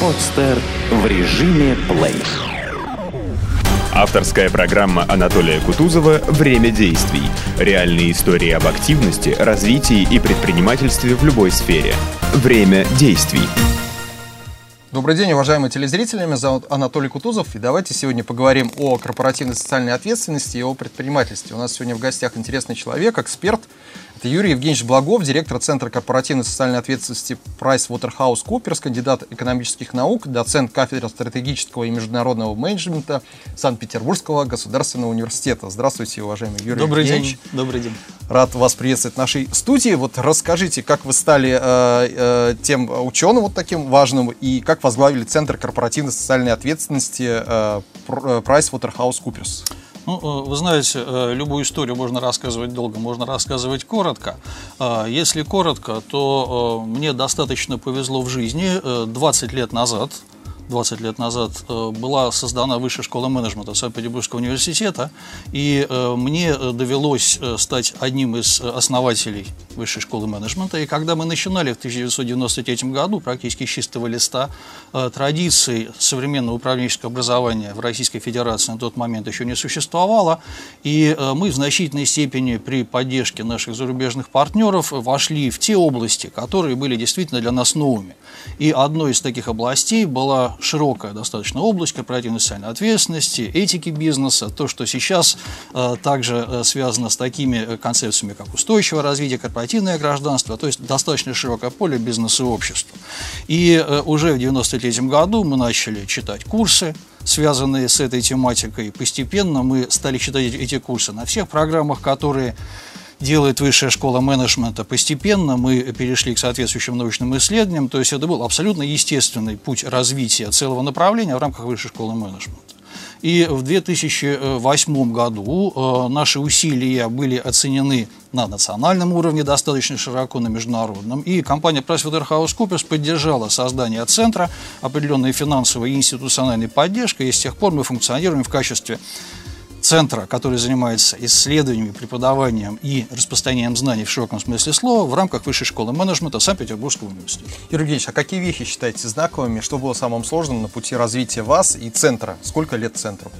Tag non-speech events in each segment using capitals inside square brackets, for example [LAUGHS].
Подстер в режиме плей. Авторская программа Анатолия Кутузова «Время действий». Реальные истории об активности, развитии и предпринимательстве в любой сфере. Время действий. Добрый день, уважаемые телезрители. Меня зовут Анатолий Кутузов. И давайте сегодня поговорим о корпоративной социальной ответственности и о предпринимательстве. У нас сегодня в гостях интересный человек, эксперт, это Юрий Евгеньевич Благов, директор Центра корпоративной социальной ответственности PricewaterhouseCoopers, кандидат экономических наук, доцент кафедры стратегического и международного менеджмента Санкт-Петербургского государственного университета. Здравствуйте, уважаемый Юрий Добрый Евгеньевич. день. Добрый день. Рад вас приветствовать в нашей студии. Вот расскажите, как вы стали э, э, тем ученым вот таким важным и как возглавили Центр корпоративной социальной ответственности э, PricewaterhouseCoopers? Ну, э, вы знаете, э, любую историю можно рассказывать долго, можно рассказывать коротко. Э, если коротко, то мне достаточно повезло в жизни 20 лет назад – 20 лет назад э, была создана Высшая школа менеджмента Санкт-Петербургского университета, и э, мне довелось э, стать одним из основателей Высшей школы менеджмента. И когда мы начинали в 1993 году, практически с чистого листа, традиций современного управленческого образования в Российской Федерации на тот момент еще не существовало, и мы в значительной степени при поддержке наших зарубежных партнеров вошли в те области, которые были действительно для нас новыми. И одной из таких областей была широкая достаточно область корпоративной социальной ответственности, этики бизнеса, то, что сейчас э, также э, связано с такими э, концепциями, как устойчивое развитие, корпоративное гражданство, то есть достаточно широкое поле бизнеса и общества. И уже в 1993 году мы начали читать курсы, связанные с этой тематикой. Постепенно мы стали читать эти курсы на всех программах, которые делает высшая школа менеджмента. Постепенно мы перешли к соответствующим научным исследованиям, то есть это был абсолютно естественный путь развития целого направления в рамках высшей школы менеджмента. И в 2008 году э, наши усилия были оценены на национальном уровне достаточно широко, на международном. И компания PricewaterhouseCoopers поддержала создание центра, определенной финансовой и институциональной поддержкой, и с тех пор мы функционируем в качестве центра, который занимается исследованиями, преподаванием и распространением знаний в широком смысле слова в рамках Высшей школы менеджмента Санкт-Петербургского университета. Юрий Евгеньевич, а какие вещи считаете знаковыми? Что было самым сложным на пути развития вас и центра? Сколько лет центру?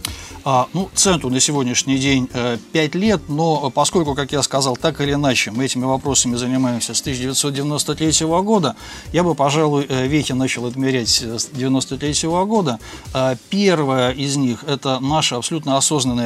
А, ну, центру на сегодняшний день э, 5 лет, но поскольку, как я сказал, так или иначе мы этими вопросами занимаемся с 1993 года, я бы, пожалуй, э, вехи начал отмерять с 1993 года. Э, первое из них – это наше абсолютно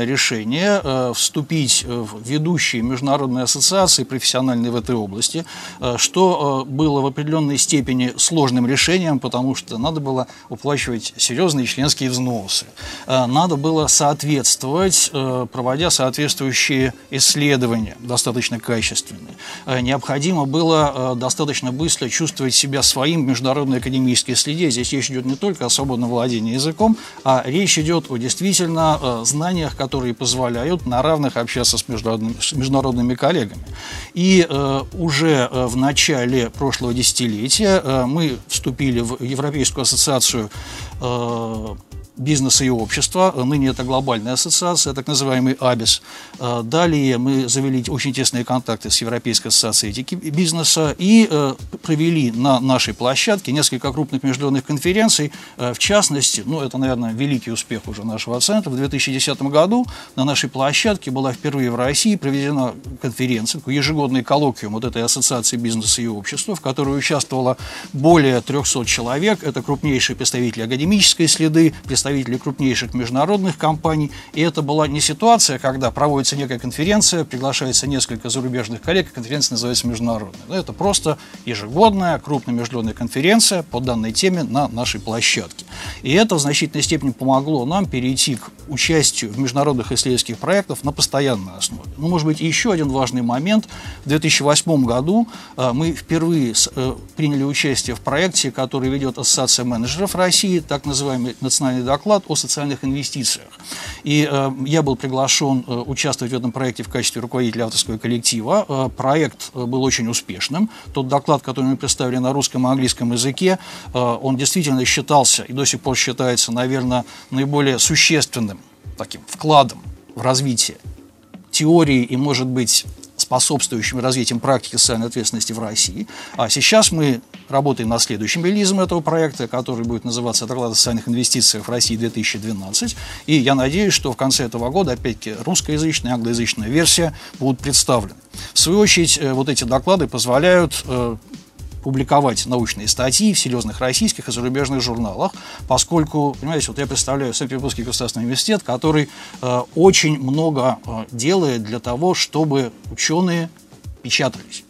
осознанное решение э, вступить в ведущие международные ассоциации, профессиональные в этой области, э, что э, было в определенной степени сложным решением, потому что надо было уплачивать серьезные членские взносы. Надо было соответствовать, проводя соответствующие исследования, достаточно качественные. Необходимо было достаточно быстро чувствовать себя своим в международной академической среде. Здесь речь идет не только о свободном владении языком, а речь идет о действительно знаниях, которые которые позволяют на равных общаться с, международными, с международными коллегами. И э, уже э, в начале прошлого десятилетия э, мы вступили в Европейскую ассоциацию э, бизнеса и общества. Ныне это глобальная ассоциация, так называемый АБИС. А, далее мы завели очень тесные контакты с Европейской ассоциацией этики бизнеса и э, провели на нашей площадке несколько крупных международных конференций. Э, в частности, ну это, наверное, великий успех уже нашего центра. В 2010 году на нашей площадке была впервые в России проведена конференция, такой ежегодный коллоквиум вот этой ассоциации бизнеса и общества, в которой участвовало более 300 человек. Это крупнейшие представители академической среды, представители крупнейших международных компаний. И это была не ситуация, когда проводится некая конференция, приглашается несколько зарубежных коллег, и конференция называется международная. Это просто ежегодная крупная международная конференция по данной теме на нашей площадке. И это в значительной степени помогло нам перейти к участию в международных исследовательских проектах на постоянной основе. Ну, может быть, еще один важный момент. В 2008 году э, мы впервые э, приняли участие в проекте, который ведет Ассоциация менеджеров России, так называемый национальный доклад о социальных инвестициях. И э, я был приглашен участвовать в этом проекте в качестве руководителя авторского коллектива. Проект был очень успешным. Тот доклад, который мы представили на русском и английском языке, он действительно считался и до сих пор считается, наверное, наиболее существенным таким вкладом в развитие теории и, может быть, способствующими развитию практики социальной ответственности в России. А сейчас мы работаем над следующим релизом этого проекта, который будет называться «Доклад о социальных инвестициях в России 2012». И я надеюсь, что в конце этого года, опять-таки, русскоязычная и англоязычная версия будут представлены. В свою очередь, э, вот эти доклады позволяют э, публиковать научные статьи в серьезных российских и зарубежных журналах, поскольку, понимаете, вот я представляю Санкт-Петербургский государственный университет, который э, очень много э, делает для того, чтобы ученые печатались.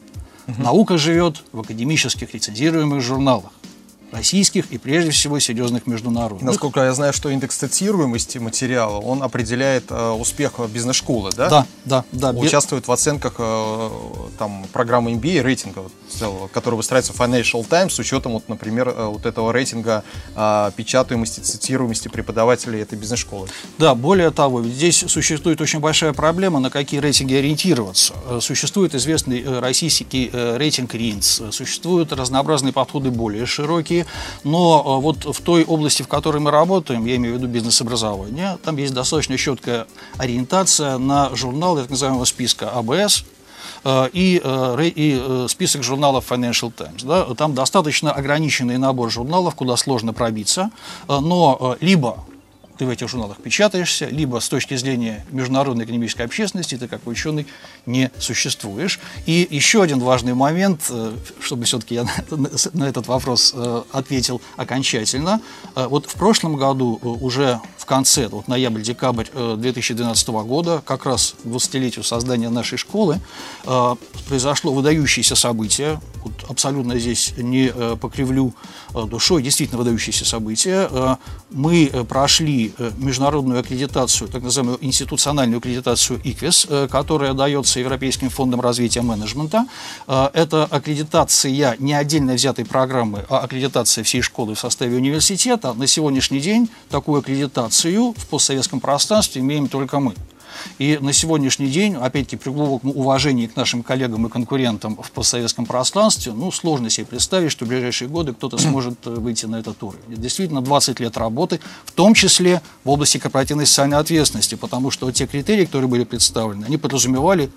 Угу. Наука живет в академических рецензируемых журналах российских и прежде всего серьезных международных. Насколько я знаю, что индекс цитируемости материала, он определяет э, успех бизнес-школы, да? Да, да, да. Участвует в оценках э, там, программы MBA, рейтинга, вот, который выстраивается в Financial Times с учетом, вот, например, э, вот этого рейтинга э, печатаемости, цитируемости преподавателей этой бизнес-школы. Да, более того, здесь существует очень большая проблема, на какие рейтинги ориентироваться. Э, существует известный э, российский рейтинг РИНЦ, существуют разнообразные подходы более широкие, но э, вот в той области, в которой мы работаем, я имею в виду бизнес-образование, там есть достаточно четкая ориентация на журнал так называемого списка АБС, э, и, э, и список журналов Financial Times. Да, там достаточно ограниченный набор журналов, куда сложно пробиться, но либо ты в этих журналах печатаешься, либо с точки зрения международной экономической общественности ты как ученый не существуешь. И еще один важный момент, э, чтобы все-таки я [LAUGHS] на этот вопрос э, ответил окончательно. Э, вот в прошлом году уже в конце, вот ноябрь-декабрь 2012 года, как раз 20-летию создания нашей школы, произошло выдающееся событие. Вот абсолютно здесь не покривлю душой, действительно выдающееся событие. Мы прошли Э, международную аккредитацию, так называемую институциональную аккредитацию ИКВИС, э, которая дается Европейским фондом развития менеджмента. Э, это аккредитация не отдельно взятой программы, а аккредитация всей школы в составе университета. На сегодняшний день такую аккредитацию в постсоветском пространстве имеем только мы. И на сегодняшний день, опять-таки, при глубоком уважении к нашим коллегам и конкурентам в постсоветском пространстве, ну, сложно себе представить, что в ближайшие годы кто-то [CLEARS THROAT] сможет э, выйти на этот уровень. Действительно 20 лет работы, в том числе в области корпоративной социальной ответственности, потому что те критерии, которые были представлены, они подразумевали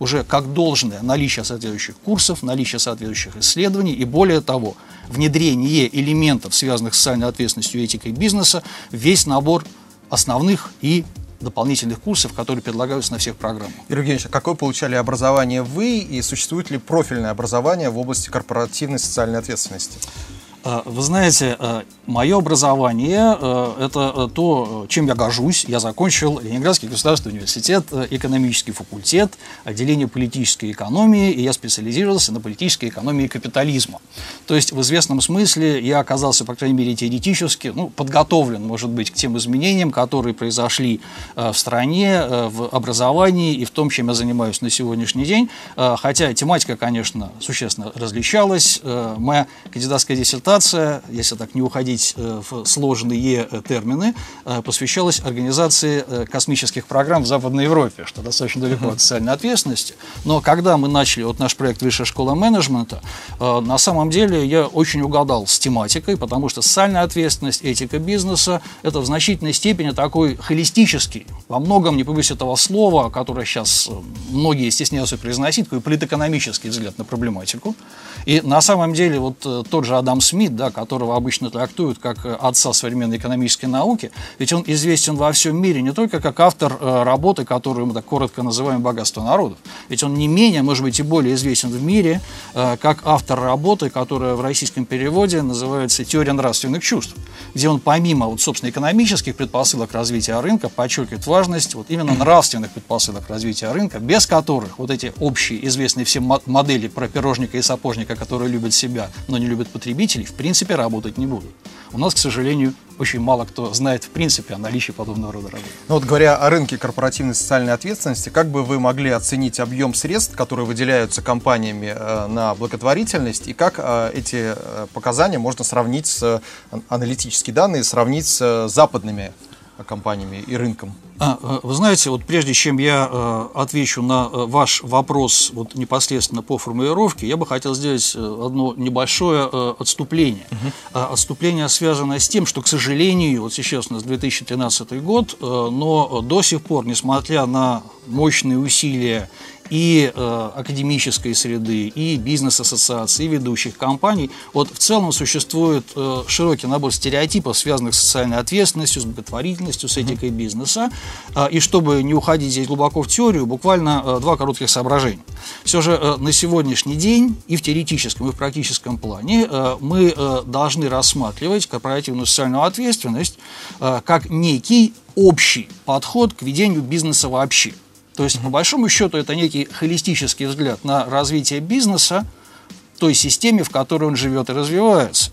уже как должное наличие соответствующих курсов, наличие соответствующих исследований и, более того, внедрение элементов, связанных с социальной ответственностью и этикой бизнеса, весь набор основных и дополнительных курсов, которые предлагаются на всех программах. Юрий Евгеньевич, а какое получали образование вы и существует ли профильное образование в области корпоративной социальной ответственности? А, вы знаете, а, мое образование а, – это то, чем я горжусь. Я закончил Ленинградский государственный университет, экономический факультет, отделение политической экономии, и я специализировался на политической экономии капитализма. То есть, в известном смысле, я оказался, по крайней мере, теоретически ну, подготовлен, может быть, к тем изменениям, которые произошли в стране, в образовании и в том, чем я занимаюсь на сегодняшний день. Хотя тематика, конечно, существенно различалась. Моя кандидатская диссертация презентация, если так не уходить э, в сложные э, термины, э, посвящалась организации космических программ в Западной Европе, что достаточно далеко от социальной ответственности. Но когда мы начали вот наш проект «Высшая школа менеджмента», на самом деле я очень угадал с тематикой, потому что социальная ответственность, этика бизнеса – это в значительной степени такой холистический, во многом, не побоюсь этого слова, которое сейчас многие стесняются произносить, такой политэкономический взгляд на проблематику. И на самом деле вот тот же Адам Смит, Смит, да, которого обычно трактуют как э, отца современной экономической науки, ведь он известен во всем мире не только как автор э, работы, которую мы так коротко называем «Богатство народов», ведь он не менее, может быть, и более известен в мире э, как автор работы, которая в российском переводе называется «Теория нравственных чувств», где он помимо, вот, собственно, экономических предпосылок развития рынка подчеркивает важность вот именно [CLEARS THROAT] нравственных предпосылок развития рынка, без которых вот эти общие, известные всем модели про пирожника и сапожника, которые любят себя, но не любят потребителей, в принципе работать не будут. У нас, к сожалению, очень мало кто знает в принципе о наличии подобного рода работы. Ну вот говоря о рынке корпоративной социальной ответственности, как бы вы могли оценить объем средств, которые выделяются компаниями э, на благотворительность, и как э, эти э, показания можно сравнить с аналитические данные, сравнить с западными компаниями и рынком? А, э, вы знаете, вот прежде чем я э, отвечу на э, ваш вопрос вот непосредственно по формулировке, я бы хотел сделать одно небольшое отступление. Угу. Отступление связано с тем, что, к сожалению, вот сейчас у нас 2013 год, но до сих пор, несмотря на мощные усилия и э, академической среды, и бизнес-ассоциаций, и ведущих компаний. Вот в целом существует э, широкий набор стереотипов, связанных с социальной ответственностью, с благотворительностью, с этикой бизнеса. Э, и чтобы не уходить здесь глубоко в теорию, буквально э, два коротких соображения. Все же э, на сегодняшний день и в теоретическом, и в практическом плане э, мы э, должны рассматривать корпоративную социальную ответственность э, как некий общий подход к ведению бизнеса вообще. То есть, по большому счету, это некий холистический взгляд на развитие бизнеса той системе, в которой он живет и развивается.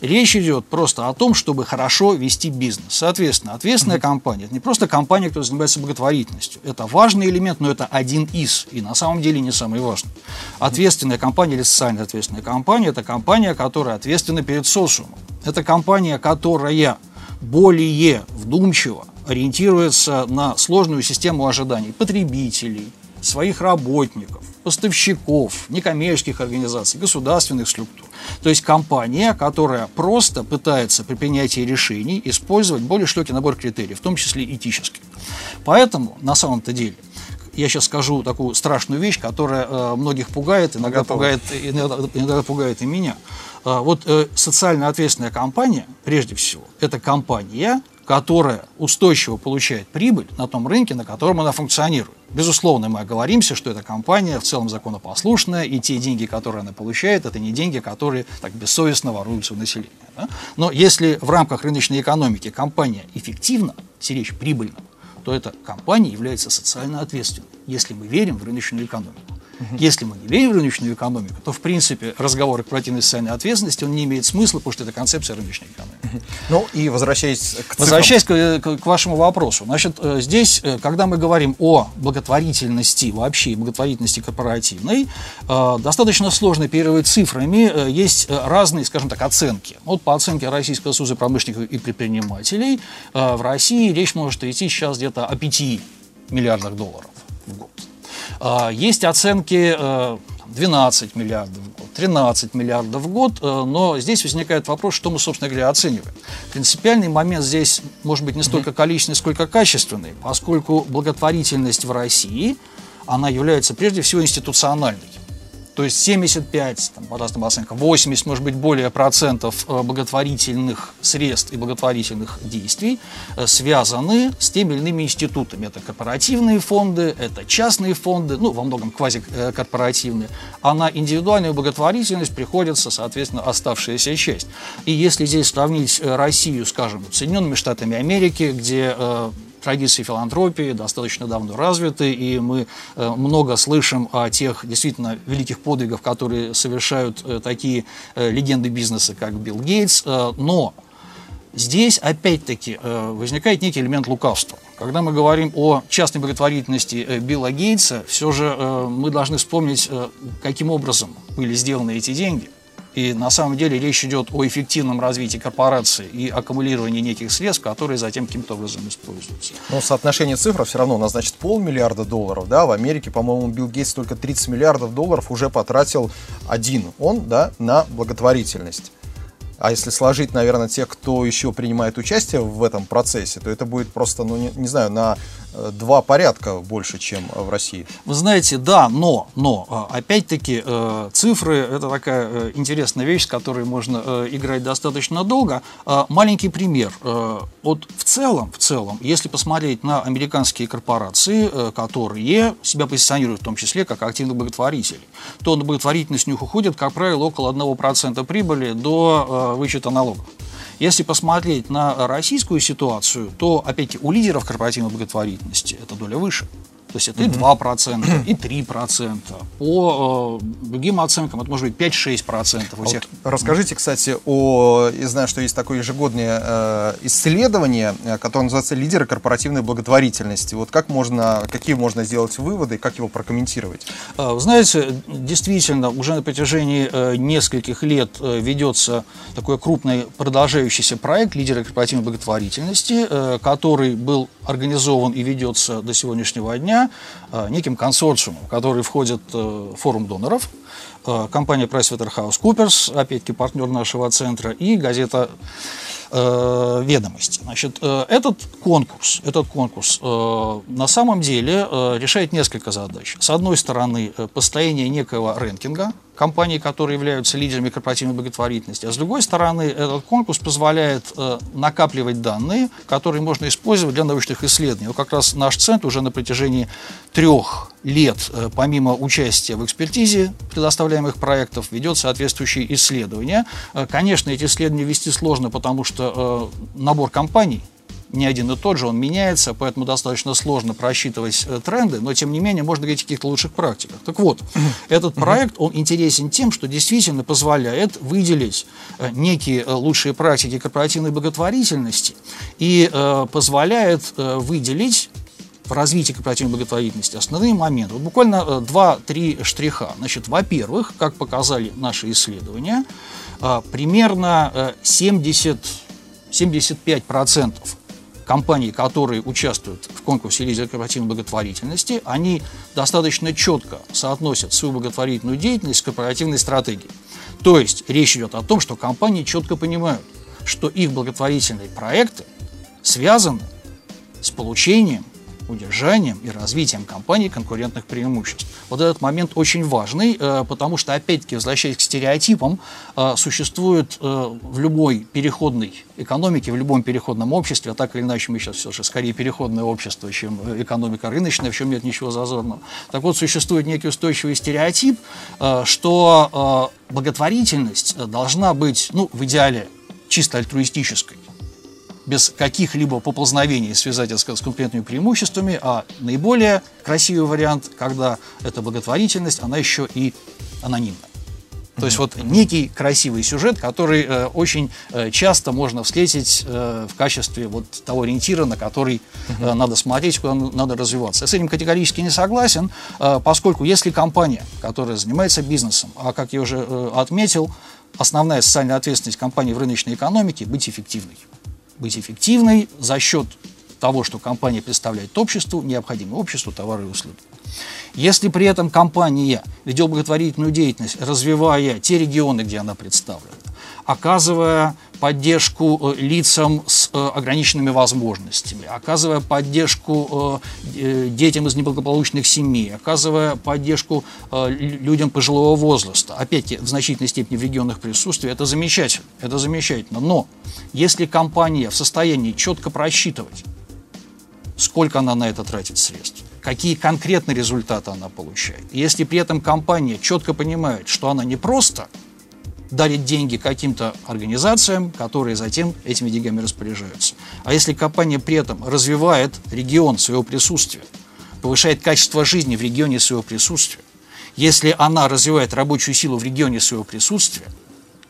Речь идет просто о том, чтобы хорошо вести бизнес. Соответственно, ответственная компания – это не просто компания, которая занимается благотворительностью. Это важный элемент, но это один из, и на самом деле не самый важный. Ответственная компания или социально ответственная компания – это компания, которая ответственна перед социумом. Это компания, которая более вдумчиво ориентируется на сложную систему ожиданий потребителей, своих работников, поставщиков, некоммерческих организаций, государственных структур. То есть компания, которая просто пытается при принятии решений использовать более широкий набор критериев, в том числе этических. Поэтому, на самом-то деле, я сейчас скажу такую страшную вещь, которая э, многих пугает, иногда пугает, иногда, иногда пугает и меня. Э, вот э, социально ответственная компания, прежде всего, это компания, которая устойчиво получает прибыль на том рынке, на котором она функционирует. Безусловно, мы оговоримся, что эта компания в целом законопослушная, и те деньги, которые она получает, это не деньги, которые так бессовестно воруются у населения. Да? Но если в рамках рыночной экономики компания эффективна, если речь прибыльна, то эта компания является социально ответственной, если мы верим в рыночную экономику. Если мы не верим в рыночную экономику, то, в принципе, разговор о корпоративной социальной ответственности, он не имеет смысла, потому что это концепция рыночной экономики. [LAUGHS] Ну и возвращаясь к цифрам. Возвращаясь к, к, к вашему вопросу. Значит, э, здесь, э, когда мы говорим о благотворительности вообще благотворительности корпоративной, э, достаточно сложно оперировать цифрами. Есть разные, скажем так, оценки. Вот по оценке Российского союза промышленников и предпринимателей, в России речь может идти сейчас где-то о 5 миллиардах долларов в год. Есть оценки 12 э, миллиардов в год, 13 миллиардов в год, э, но здесь возникает вопрос, что мы, собственно говоря, оцениваем. Принципиальный момент здесь может быть не столько количественный, сколько качественный, поскольку благотворительность в России, она является прежде всего институциональной. То есть 75, там, по разным оценкам, 80, может быть, более процентов э, благотворительных средств и благотворительных действий э, связаны с теми или иными институтами. Это корпоративные фонды, это частные фонды, ну, во многом квазикорпоративные. А на индивидуальную благотворительность приходится, соответственно, оставшаяся часть. И если здесь сравнить э, Россию, скажем, с Соединенными Штатами Америки, где традиции филантропии достаточно давно развиты, и мы э, много слышим о тех действительно великих подвигах, которые совершают э, такие э, легенды бизнеса, как Билл Гейтс. Но здесь, опять-таки, возникает некий элемент лукавства. Когда мы говорим о частной благотворительности Билла Гейтса, все же мы должны вспомнить, каким образом были сделаны эти деньги – и на самом деле речь идет о эффективном развитии корпорации и аккумулировании неких средств, которые затем каким-то образом используются. Но соотношение цифр все равно у нас, значит, полмиллиарда долларов, да, в Америке, по-моему, Билл Гейтс только 30 миллиардов долларов уже потратил один, он, да, на благотворительность. А если сложить, наверное, тех, кто еще принимает участие в этом процессе, то это будет просто, ну, не, не знаю, на два порядка больше, чем в России. Вы знаете, да, но, но, э, опять-таки, э, цифры – это такая интересная вещь, с которой можно играть достаточно долго. Маленький пример. Вот в целом, в целом, если посмотреть на американские корпорации, которые себя позиционируют в том числе как активных благотворителей, то на благотворительность у них уходит, как правило, около 1% прибыли до вычета налогов. Если посмотреть на российскую ситуацию, то, опять-таки, у лидеров корпоративной благотворительности эта доля выше. То есть это и 2%, [CLEARS THROAT] и 3%. По э, другим оценкам это может быть 5-6% у всех. Вот расскажите, кстати, о... Я знаю, что есть такое ежегодное э, исследование, э, которое называется «Лидеры корпоративной благотворительности». Вот как можно, какие можно сделать выводы, как его прокомментировать? Э, вы знаете, действительно, уже на протяжении э, нескольких лет э, ведется такой крупный продолжающийся проект «Лидеры корпоративной благотворительности», э, который был организован и ведется до сегодняшнего дня Э, неким консорциумом, в который входит э, форум доноров, э, компания PricewaterhouseCoopers, опять-таки партнер нашего центра, и газета э, ведомости. Значит, э, этот конкурс, этот конкурс э, на самом деле э, решает несколько задач. С одной стороны, э, построение некого рэнкинга компаний, которые являются лидерами корпоративной благотворительности, а с другой стороны, этот конкурс позволяет э, накапливать данные, которые можно использовать для научных исследований. Вот как раз наш центр уже на протяжении трех лет, э, помимо участия в экспертизе предоставляемых проектов, ведет соответствующие исследования. Э, конечно, эти исследования вести сложно, потому что э, набор компаний не один и тот же, он меняется, поэтому достаточно сложно просчитывать э, тренды, но тем не менее можно говорить о каких-то лучших практиках. Так вот, этот проект, он интересен тем, что действительно позволяет выделить э, некие э, лучшие практики корпоративной благотворительности и позволяет выделить в развитии корпоративной благотворительности основные моменты. Вот буквально два-три штриха. Значит, во-первых, как показали наши исследования, примерно э, 70 75% компаний, которые участвуют в конкурсе лидера корпоративной благотворительности, они достаточно четко соотносят свою благотворительную деятельность с корпоративной стратегией. То есть речь идет о том, что компании четко понимают, что их благотворительные проекты связаны с получением удержанием и развитием компании конкурентных преимуществ. Вот этот момент очень важный, э, потому что, опять-таки, возвращаясь к стереотипам, э, существует э, в любой переходной экономике, в любом переходном обществе, а так или иначе мы сейчас все же скорее переходное общество, чем экономика рыночная, в чем нет ничего зазорного. Так вот, существует некий устойчивый стереотип, что благотворительность должна быть, ну, в идеале, чисто альтруистической без каких-либо поползновений связать это с конкурентными преимуществами, а наиболее красивый вариант, когда эта благотворительность, она еще и анонимна. То есть вот некий красивый сюжет, который э, очень э, часто можно встретить э, в качестве вот того ориентира, на который э, надо смотреть, куда надо развиваться. Я с этим категорически не согласен, э, поскольку если компания, которая занимается бизнесом, а как я уже э, отметил, основная социальная ответственность компании в рыночной экономике – быть эффективной быть эффективной за счет того, что компания представляет обществу, необходимое обществу товары и услуги. Если при этом компания ведет благотворительную деятельность, развивая те регионы, где она представлена, оказывая поддержку э, лицам с э, ограниченными возможностями, оказывая поддержку э, детям из неблагополучных семей, оказывая поддержку людям пожилого возраста. Опять-таки, в значительной степени в регионах присутствия, это замечательно, это замечательно. Но если компания в состоянии четко просчитывать, сколько она на это тратит средств, какие конкретные результаты она получает, если при этом компания четко понимает, что она не просто – дарит деньги каким-то организациям, которые затем этими деньгами распоряжаются. А если компания при этом развивает регион своего присутствия, повышает качество жизни в регионе своего присутствия, если она развивает рабочую силу в регионе своего присутствия,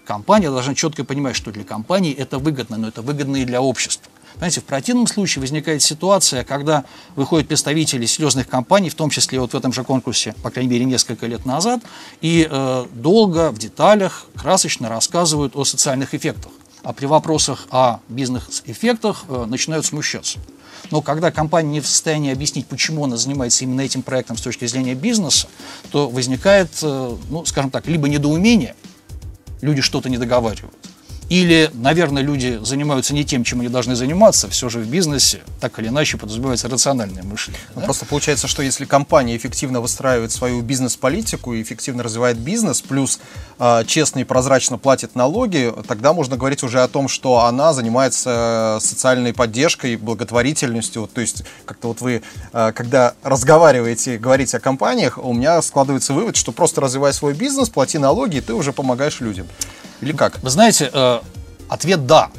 компания должна четко понимать, что для компании это выгодно, но это выгодно и для общества. Понимаете, в противном случае возникает ситуация, когда выходят представители серьезных компаний, в том числе вот в этом же конкурсе, по крайней мере, несколько лет назад, и э, долго, в деталях, красочно рассказывают о социальных эффектах. А при вопросах о бизнес-эффектах э, начинают смущаться. Но когда компания не в состоянии объяснить, почему она занимается именно этим проектом с точки зрения бизнеса, то возникает, э, ну, скажем так, либо недоумение, люди что-то не договаривают, или, наверное, люди занимаются не тем, чем они должны заниматься, все же в бизнесе так или иначе подразумевается рациональное мышление. Да? Просто получается, что если компания эффективно выстраивает свою бизнес-политику и эффективно развивает бизнес, плюс э, честно и прозрачно платит налоги, тогда можно говорить уже о том, что она занимается социальной поддержкой, благотворительностью. То есть как-то вот вы, э, когда разговариваете, говорите о компаниях, у меня складывается вывод, что просто развивай свой бизнес, плати налоги, и ты уже помогаешь людям. Или как? Вы знаете, э, ответ «да».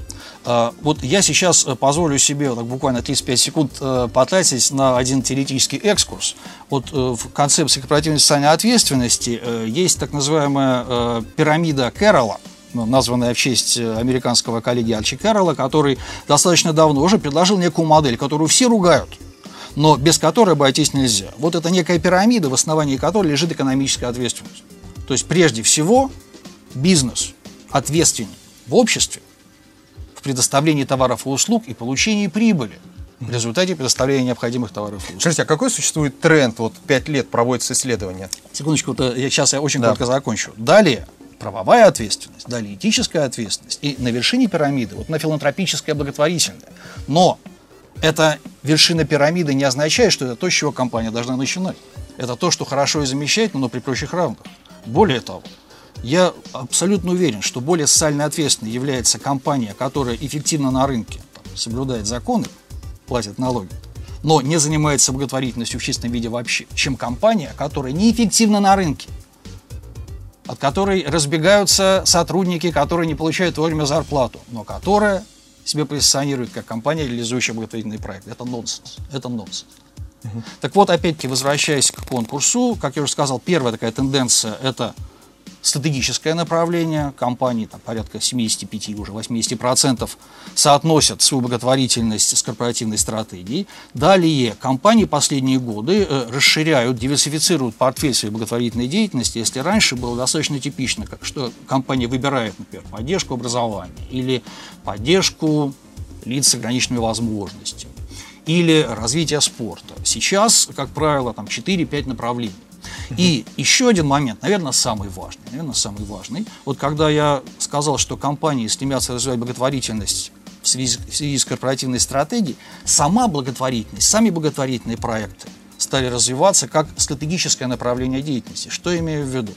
Э, вот я сейчас э, позволю себе так, буквально 35 секунд потратить на один теоретический экскурс. Вот в концепции корпоративной социальной ответственности есть так называемая пирамида Кэрролла, ну, названная в честь американского коллеги Альчи Кэрролла, который достаточно давно уже предложил некую модель, которую все ругают, но без которой обойтись нельзя. Вот это некая пирамида, в основании которой лежит экономическая ответственность. То есть прежде всего бизнес ответственен в обществе в предоставлении товаров и услуг и получении прибыли в результате предоставления необходимых товаров и услуг. Скажите, а какой существует тренд? Вот пять лет проводится исследование. Секундочку, вот, э, я, сейчас я очень да. коротко закончу. Далее, правовая ответственность, далее этическая ответственность, и на вершине пирамиды, вот на филантропическая благотворительная. Но эта вершина пирамиды не означает, что это то, с чего компания должна начинать. Это то, что хорошо и замечательно, но при прочих равных. Более того, я абсолютно уверен, что более социально ответственной является компания, которая эффективно на рынке там, соблюдает законы, платит налоги, но не занимается благотворительностью в чистом виде вообще, чем компания, которая неэффективна на рынке, от которой разбегаются сотрудники, которые не получают вовремя зарплату, но которая себя позиционирует как компания, реализующая благотворительный проект. Это нонсенс. Это нонсенс. Угу. Так вот, опять-таки, возвращаясь к конкурсу, как я уже сказал, первая такая тенденция – это стратегическое направление. Компании, там, порядка 75, уже 80% соотносят свою благотворительность с корпоративной стратегией. Далее, компании последние годы э, расширяют, диверсифицируют портфель своей благотворительной деятельности. Если раньше было достаточно типично, что компания выбирает, например, поддержку образования или поддержку лиц с ограниченными возможностями или развитие спорта. Сейчас, как правило, там 4-5 направлений. И еще один момент, наверное, самый важный, наверное, самый важный. Вот когда я сказал, что компании стремятся развивать благотворительность в связи, в связи с корпоративной стратегией, сама благотворительность, сами благотворительные проекты стали развиваться как стратегическое направление деятельности. Что имею в виду?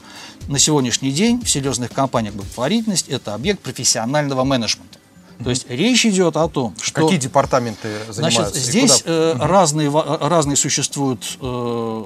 На сегодняшний день в серьезных компаниях благотворительность – это объект профессионального менеджмента. То есть речь идет о том, что... Какие департаменты занимаются? Значит, здесь э, разные, разные существуют э,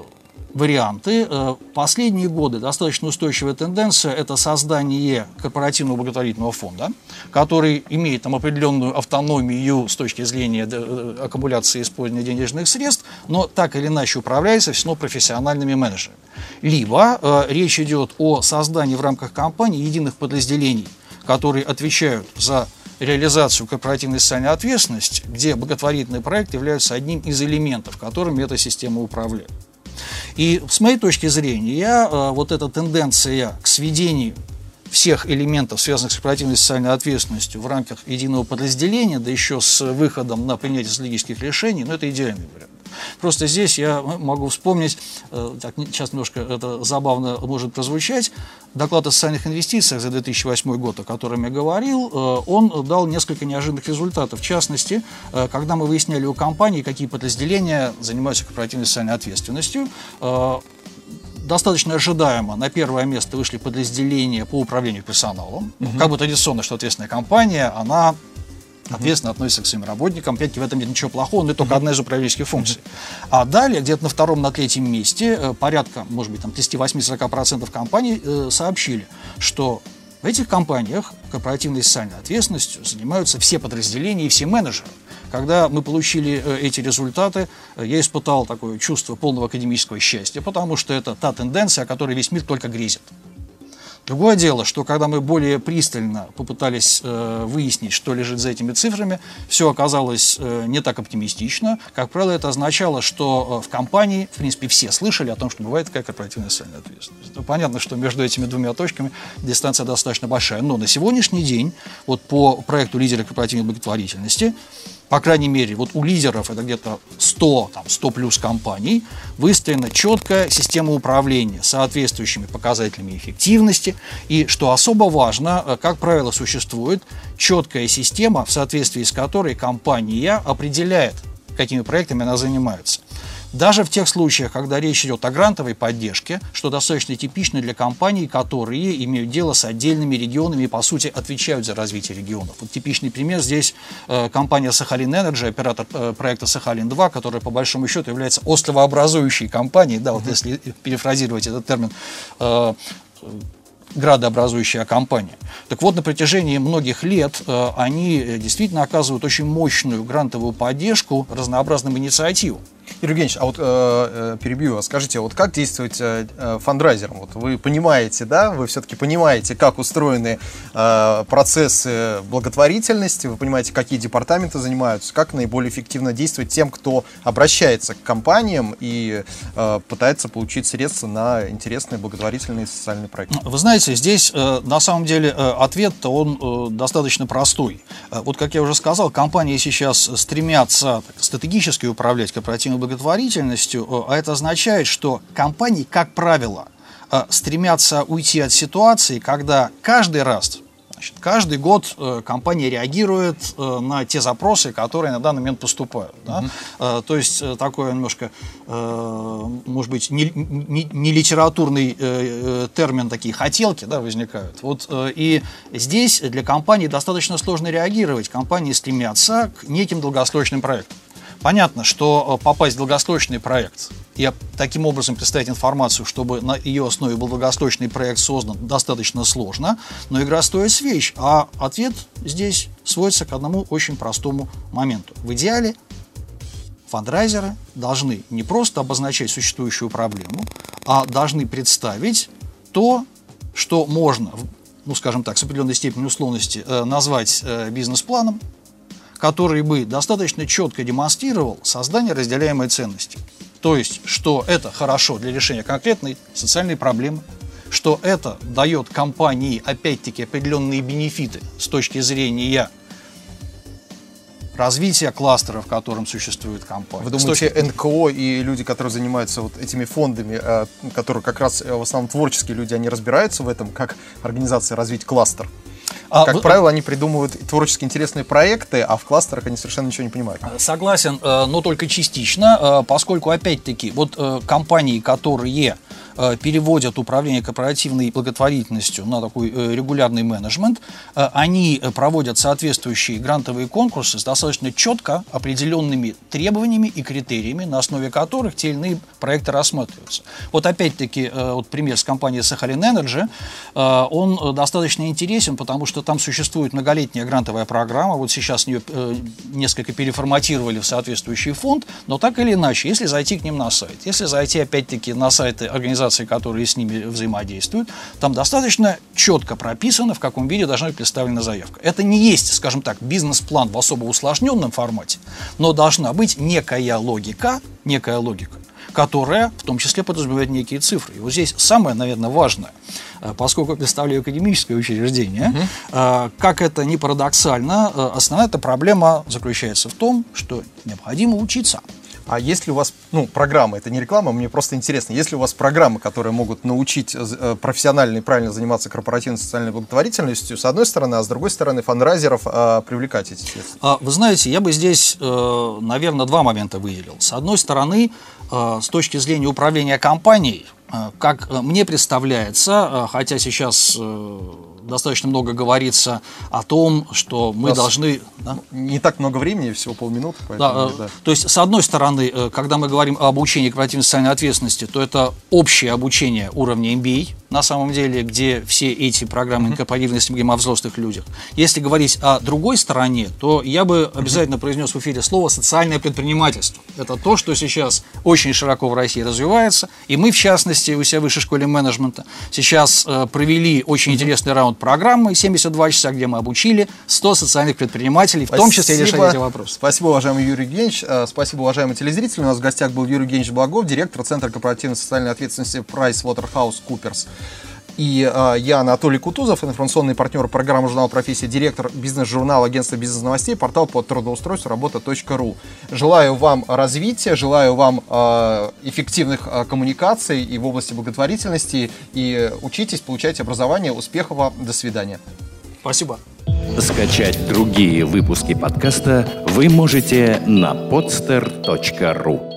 варианты. Э, последние годы достаточно устойчивая тенденция – это создание корпоративного благотворительного фонда, который имеет там определенную автономию с точки зрения э, аккумуляции и использования денежных средств, но так или иначе управляется все равно профессиональными менеджерами. Либо э, речь идет о создании в рамках компании единых подразделений, которые отвечают за реализацию корпоративной социальной ответственности, где благотворительный проект является одним из элементов, которыми эта система управляет. И с моей точки зрения, я, э, вот эта тенденция к сведению всех элементов, связанных с корпоративной социальной ответственностью в рамках единого подразделения, да еще с выходом на принятие стратегических решений, ну, это идеальный вариант. Просто здесь я могу вспомнить, э, так, сейчас немножко это забавно может прозвучать, доклад о социальных инвестициях за 2008 год, о котором я говорил, э, он дал несколько неожиданных результатов. В частности, э, когда мы выясняли у компании, какие подразделения занимаются корпоративной социальной ответственностью, достаточно ожидаемо на первое место вышли подразделения по управлению персоналом. Угу. Как бы традиционно, что ответственная компания, она ответственно относится к своим работникам. Опять-таки в этом нет ничего плохого, но это только одна из управленческих функций. А далее, где-то на втором, на третьем месте, э, порядка, может быть, там 38-40% компаний э, сообщили, что в этих компаниях корпоративной социальной ответственностью занимаются все подразделения и все менеджеры. Когда мы получили э, эти результаты, я испытал такое чувство полного академического счастья, потому что это та тенденция, о которой весь мир только грезит. Другое дело, что когда мы более пристально попытались э, выяснить, что лежит за этими цифрами, все оказалось э, не так оптимистично. Как правило, это означало, что э, в компании, в принципе, все слышали о том, что бывает такая корпоративная социальная ответственность. Ну, понятно, что между этими двумя точками дистанция достаточно большая. Но на сегодняшний день, вот по проекту лидера корпоративной благотворительности, по крайней мере, вот у лидеров это где-то 100, там, 100 плюс компаний, выстроена четкая система управления соответствующими показателями эффективности. И, что особо важно, э, как правило, существует четкая система, в соответствии с которой компания определяет, какими проектами она занимается. Даже в тех случаях, когда речь идет о грантовой поддержке, что достаточно типично для компаний, которые имеют дело с отдельными регионами и, по сути, отвечают за развитие регионов. Вот типичный пример здесь э, компания Сахалин Энерджи, оператор э, проекта Сахалин-2, которая, по большому счету, является островообразующей компанией, да, вот если перефразировать этот термин, э, градообразующая компания. Так вот, на протяжении многих лет э, они действительно оказывают очень мощную грантовую поддержку разнообразным инициативам. Юрий Евгеньевич, а вот э, э, перебью вас, скажите, вот как действовать э, э, фандрайзером? Вот вы понимаете, да, вы все-таки понимаете, как устроены э, процессы благотворительности, вы понимаете, какие департаменты занимаются, как наиболее эффективно действовать тем, кто обращается к компаниям и э, пытается получить средства на интересные благотворительные социальные проекты. Вы знаете, здесь э, на самом деле э, ответ-то он э, достаточно простой. Э, вот как я уже сказал, компании сейчас стремятся стратегически управлять корпоративной благотворительностью, э, а это означает, что компании, как правило, э, стремятся уйти от ситуации, когда каждый раз Значит, каждый год э, компания реагирует на те запросы, которые на данный момент поступают. Да? Э, то есть такой немножко, может быть, не, не, не литературный термин, такие хотелки да, возникают. Вот, и здесь для компании достаточно сложно реагировать. Компании стремятся к неким долгосрочным проектам. Понятно, что э, попасть в долгосрочный проект и таким образом представить информацию, чтобы на ее основе был долгосрочный проект создан, достаточно сложно, но игра стоит свеч, а ответ здесь сводится к одному очень простому моменту. В идеале фандрайзеры должны не просто обозначать существующую проблему, а должны представить то, что можно, ну, скажем так, с определенной степенью условности э, назвать э, бизнес-планом, который бы достаточно четко демонстрировал создание разделяемой ценности. То есть, что это хорошо для решения конкретной социальной проблемы, что это дает компании, опять-таки, определенные бенефиты с точки зрения развития кластера, в котором существует компания. Вы думаете, точки... НКО и люди, которые занимаются вот этими фондами, э, которые как раз э, в основном творческие люди, они разбираются в этом, как организация развить кластер? А, как вы... правило, они придумывают творчески интересные проекты, а в кластерах они совершенно ничего не понимают. Согласен, э, но только частично, э, поскольку, опять-таки, вот э, компании, которые переводят управление корпоративной благотворительностью на такой э, регулярный менеджмент. Э, они проводят соответствующие грантовые конкурсы с достаточно четко определенными требованиями и критериями, на основе которых те или иные проекты рассматриваются. Вот опять-таки, вот пример с компанией Сахалин Energy, он достаточно интересен, потому что там существует многолетняя грантовая программа, вот сейчас ее несколько переформатировали в соответствующий фонд, но так или иначе, если зайти к ним на сайт, если зайти опять-таки на сайты организации организации, которые с ними взаимодействуют, там достаточно четко прописано, в каком виде должна быть представлена заявка. Это не есть, скажем так, бизнес-план в особо усложненном формате, но должна быть некая логика, некая логика, которая в том числе подразумевает некие цифры. И вот здесь самое, наверное, важное, э, поскольку я представляю академическое учреждение, угу. как это ни парадоксально, э, основная эта проблема заключается в том, что необходимо учиться. А есть ли у вас, ну, программы, это не реклама, мне просто интересно, есть ли у вас программы, которые могут научить э, профессионально и правильно заниматься корпоративной социальной благотворительностью, с одной стороны, а с другой стороны, фандрайзеров а, привлекать эти средства? А, вы знаете, я бы здесь, э, наверное, два момента выделил. С одной стороны, э, с точки зрения управления компанией, как мне представляется, хотя сейчас достаточно много говорится о том, что мы должны... Да? Не так много времени, всего полминуты. Поэтому, да, да. То есть, с одной стороны, э, когда мы говорим об обучении корпоративной социальной ответственности, то это общее обучение уровня MBA, на самом деле, где все эти программы корпоративности мы говорим о взрослых людях. Если говорить о другой стороне, то я бы обязательно произнес в эфире слово «социальное предпринимательство». Это то, что сейчас очень широко в России развивается, и мы, в частности, у себя в Высшей школе менеджмента сейчас э, провели очень интересный раунд программы «72 часа», где мы обучили 100 социальных предпринимателей, в том числе решать эти вопросы. Спасибо, уважаемый Юрий Евгеньевич. Э, спасибо, уважаемые телезрители. У нас в гостях был Юрий Евгеньевич Благов, директор Центра корпоративной социальной ответственности PricewaterhouseCoopers. И э, я Анатолий Кутузов, информационный партнер программы журнала «Профессия», директор бизнес-журнала агентства бизнес-новостей, портал по трудоустройству работа.ру. Желаю вам развития, желаю вам э, эффективных э, коммуникаций и в области благотворительности. И учитесь, получайте образование. Успехов вам. До свидания. Спасибо. Скачать другие выпуски подкаста вы можете на podster.ru